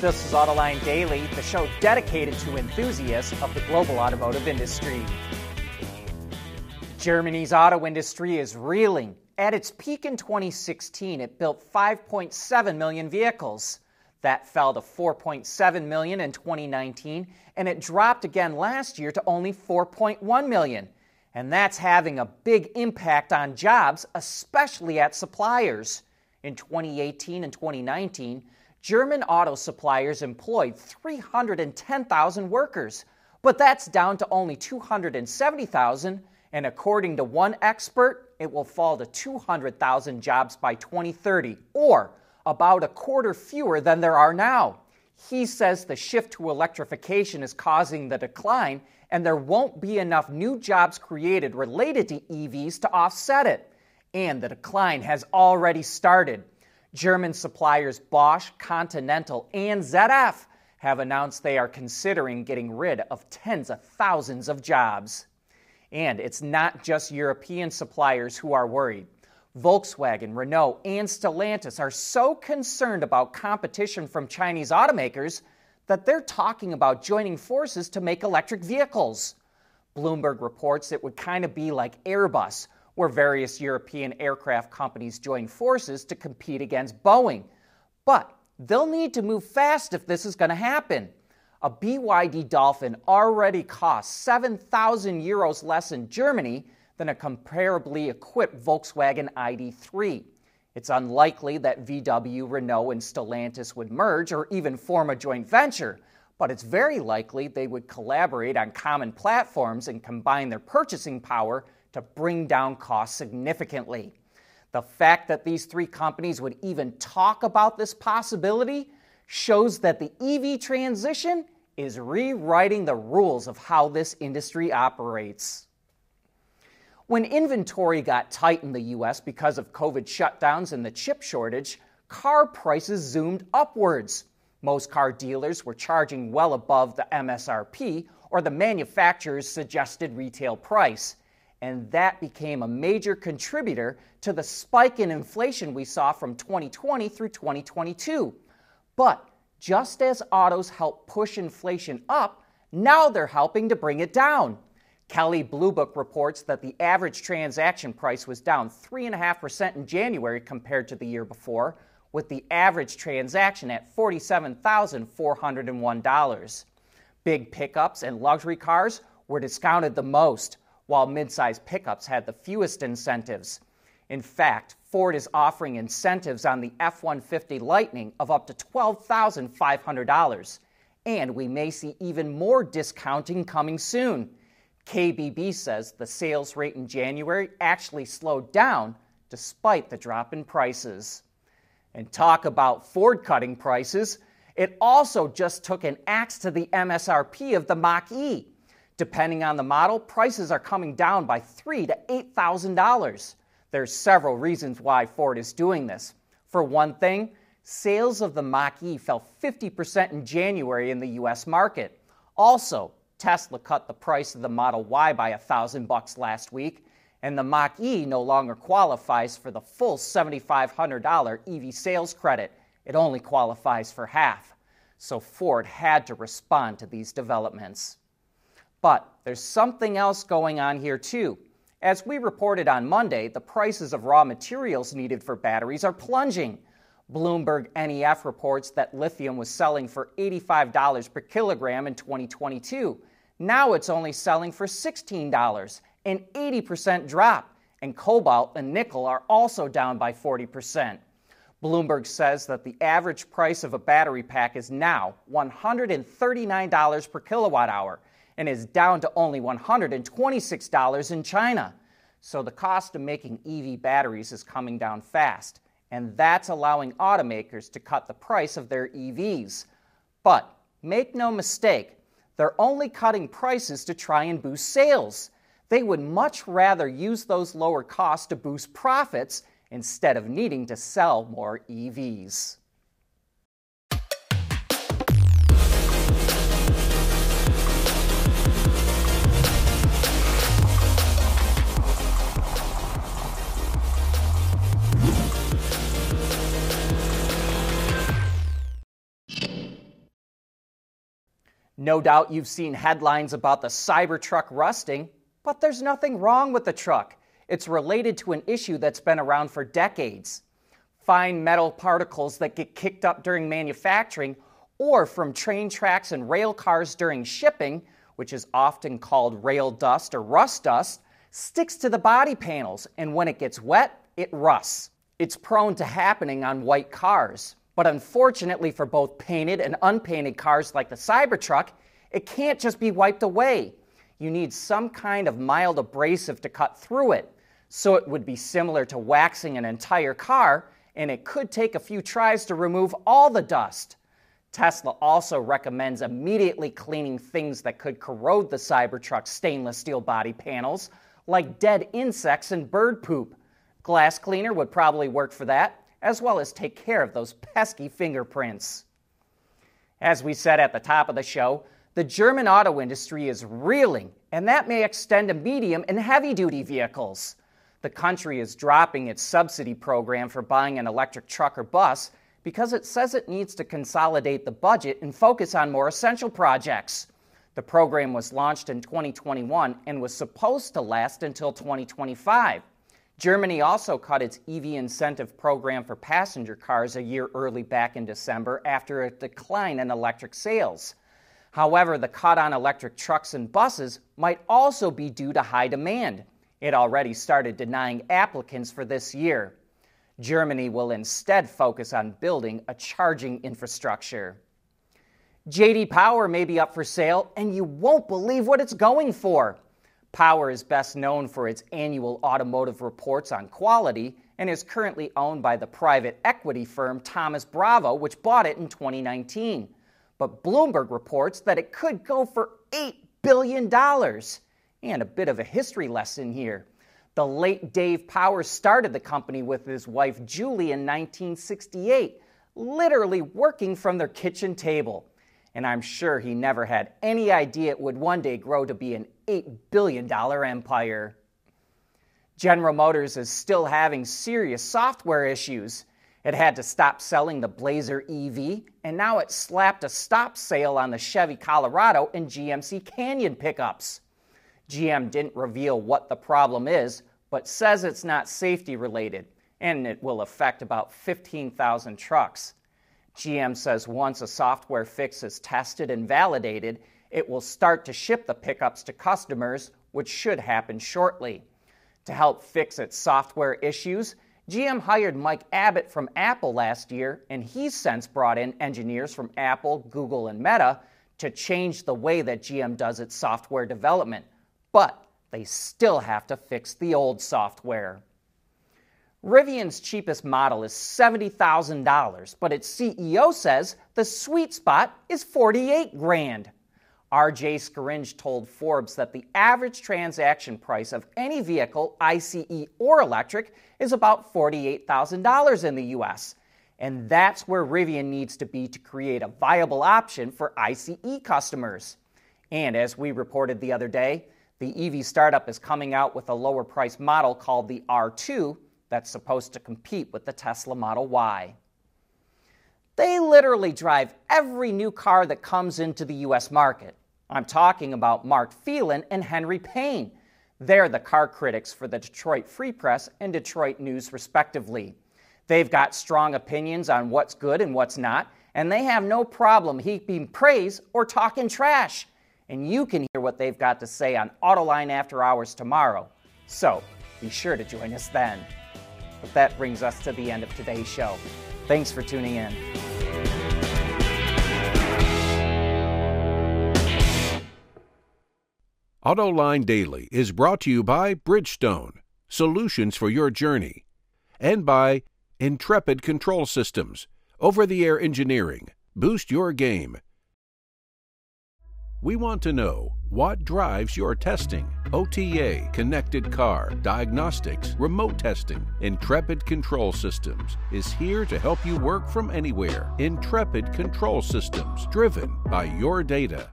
This is Autoline Daily, the show dedicated to enthusiasts of the global automotive industry. Germany's auto industry is reeling. At its peak in 2016, it built 5.7 million vehicles. That fell to 4.7 million in 2019, and it dropped again last year to only 4.1 million. And that's having a big impact on jobs, especially at suppliers. In 2018 and 2019, German auto suppliers employed 310,000 workers, but that's down to only 270,000, and according to one expert, it will fall to 200,000 jobs by 2030, or about a quarter fewer than there are now. He says the shift to electrification is causing the decline, and there won't be enough new jobs created related to EVs to offset it. And the decline has already started. German suppliers Bosch, Continental, and ZF have announced they are considering getting rid of tens of thousands of jobs. And it's not just European suppliers who are worried. Volkswagen, Renault, and Stellantis are so concerned about competition from Chinese automakers that they're talking about joining forces to make electric vehicles. Bloomberg reports it would kind of be like Airbus, where various European aircraft companies join forces to compete against Boeing. But they'll need to move fast if this is going to happen. A BYD Dolphin already costs 7,000 euros less in Germany than a comparably equipped Volkswagen ID3. It's unlikely that VW, Renault, and Stellantis would merge or even form a joint venture, but it's very likely they would collaborate on common platforms and combine their purchasing power to bring down costs significantly. The fact that these three companies would even talk about this possibility shows that the EV transition is rewriting the rules of how this industry operates. When inventory got tight in the US because of COVID shutdowns and the chip shortage, car prices zoomed upwards. Most car dealers were charging well above the MSRP or the manufacturer's suggested retail price and that became a major contributor to the spike in inflation we saw from 2020 through 2022. But just as autos help push inflation up, now they're helping to bring it down. Kelley Blue Book reports that the average transaction price was down 3.5% in January compared to the year before, with the average transaction at $47,401. Big pickups and luxury cars were discounted the most, while midsize pickups had the fewest incentives. In fact, Ford is offering incentives on the F 150 Lightning of up to $12,500. And we may see even more discounting coming soon. KBB says the sales rate in January actually slowed down despite the drop in prices. And talk about Ford cutting prices, it also just took an axe to the MSRP of the Mach E. Depending on the model, prices are coming down by three to eight thousand dollars. There's several reasons why Ford is doing this. For one thing, sales of the Mach E fell 50% in January in the US market. Also, Tesla cut the price of the Model Y by a thousand bucks last week, and the Mach E no longer qualifies for the full $7,500 EV sales credit. It only qualifies for half. So Ford had to respond to these developments. But there's something else going on here too. As we reported on Monday, the prices of raw materials needed for batteries are plunging. Bloomberg NEF reports that lithium was selling for $85 per kilogram in 2022. Now it's only selling for $16, an 80% drop, and cobalt and nickel are also down by 40%. Bloomberg says that the average price of a battery pack is now $139 per kilowatt hour, and is down to only $126 in China. So the cost of making EV batteries is coming down fast, and that's allowing automakers to cut the price of their EVs. But make no mistake, they're only cutting prices to try and boost sales. They would much rather use those lower costs to boost profits instead of needing to sell more EVs. No doubt you've seen headlines about the Cybertruck rusting, but there's nothing wrong with the truck. It's related to an issue that's been around for decades. Fine metal particles that get kicked up during manufacturing or from train tracks and rail cars during shipping, which is often called rail dust or rust dust, sticks to the body panels, and when it gets wet, it rusts. It's prone to happening on white cars. But unfortunately for both painted and unpainted cars like the Cybertruck, it can't just be wiped away. You need some kind of mild abrasive to cut through it. So it would be similar to waxing an entire car, and it could take a few tries to remove all the dust. Tesla also recommends immediately cleaning things that could corrode the Cybertruck's stainless steel body panels, like dead insects and bird poop. Glass cleaner would probably work for that as well as take care of those pesky fingerprints. As we said at the top of the show, the German auto industry is reeling, and that may extend to medium and heavy duty vehicles. The country is dropping its subsidy program for buying an electric truck or bus because it says it needs to consolidate the budget and focus on more essential projects. The program was launched in 2021 and was supposed to last until 2025. Germany also cut its EV incentive program for passenger cars a year early back in December after a decline in electric sales. However, the cut on electric trucks and buses might also be due to high demand. It already started denying applicants for this year. Germany will instead focus on building a charging infrastructure. JD Power may be up for sale, and you won't believe what it's going for. Power is best known for its annual automotive reports on quality and is currently owned by the private equity firm Thoma Bravo, which bought it in 2019. But Bloomberg reports that it could go for $8 billion. And a bit of a history lesson here. The late Dave Power started the company with his wife Julie in 1968, literally working from their kitchen table. And I'm sure he never had any idea it would one day grow to be an $8 billion empire. General Motors is still having serious software issues. It had to stop selling the Blazer EV, and now it slapped a stop sale on the Chevy Colorado and GMC Canyon pickups. GM didn't reveal what the problem is, but says it's not safety related, and it will affect about 15,000 trucks. GM says once a software fix is tested and validated, it will start to ship the pickups to customers, which should happen shortly. To help fix its software issues, GM hired Mike Abbott from Apple last year, and he's since brought in engineers from Apple, Google, and Meta to change the way that GM does its software development. But they still have to fix the old software. Rivian's cheapest model is $70,000, but its CEO says the sweet spot is 48 grand. RJ Scaringe told Forbes that the average transaction price of any vehicle, ICE or electric, is about $48,000 in the US. And that's where Rivian needs to be to create a viable option for ICE customers. And as we reported the other day, the EV startup is coming out with a lower price model called the R2 that's supposed to compete with the Tesla Model Y. They literally drive every new car that comes into the US market. I'm talking about Mark Phelan and Henry Payne. They're the car critics for the Detroit Free Press and Detroit News, respectively. They've got strong opinions on what's good and what's not, and they have no problem heaping praise or talking trash. And you can hear what they've got to say on Autoline After Hours tomorrow. So be sure to join us then. But that brings us to the end of today's show. Thanks for tuning in. AutoLine Daily is brought to you by Bridgestone, solutions for your journey, and by Intrepid Control Systems, over the air engineering. Boost your game. We want to know what drives your testing. OTA, connected car, diagnostics, remote testing. Intrepid Control Systems is here to help you work from anywhere. Intrepid Control Systems, driven by your data.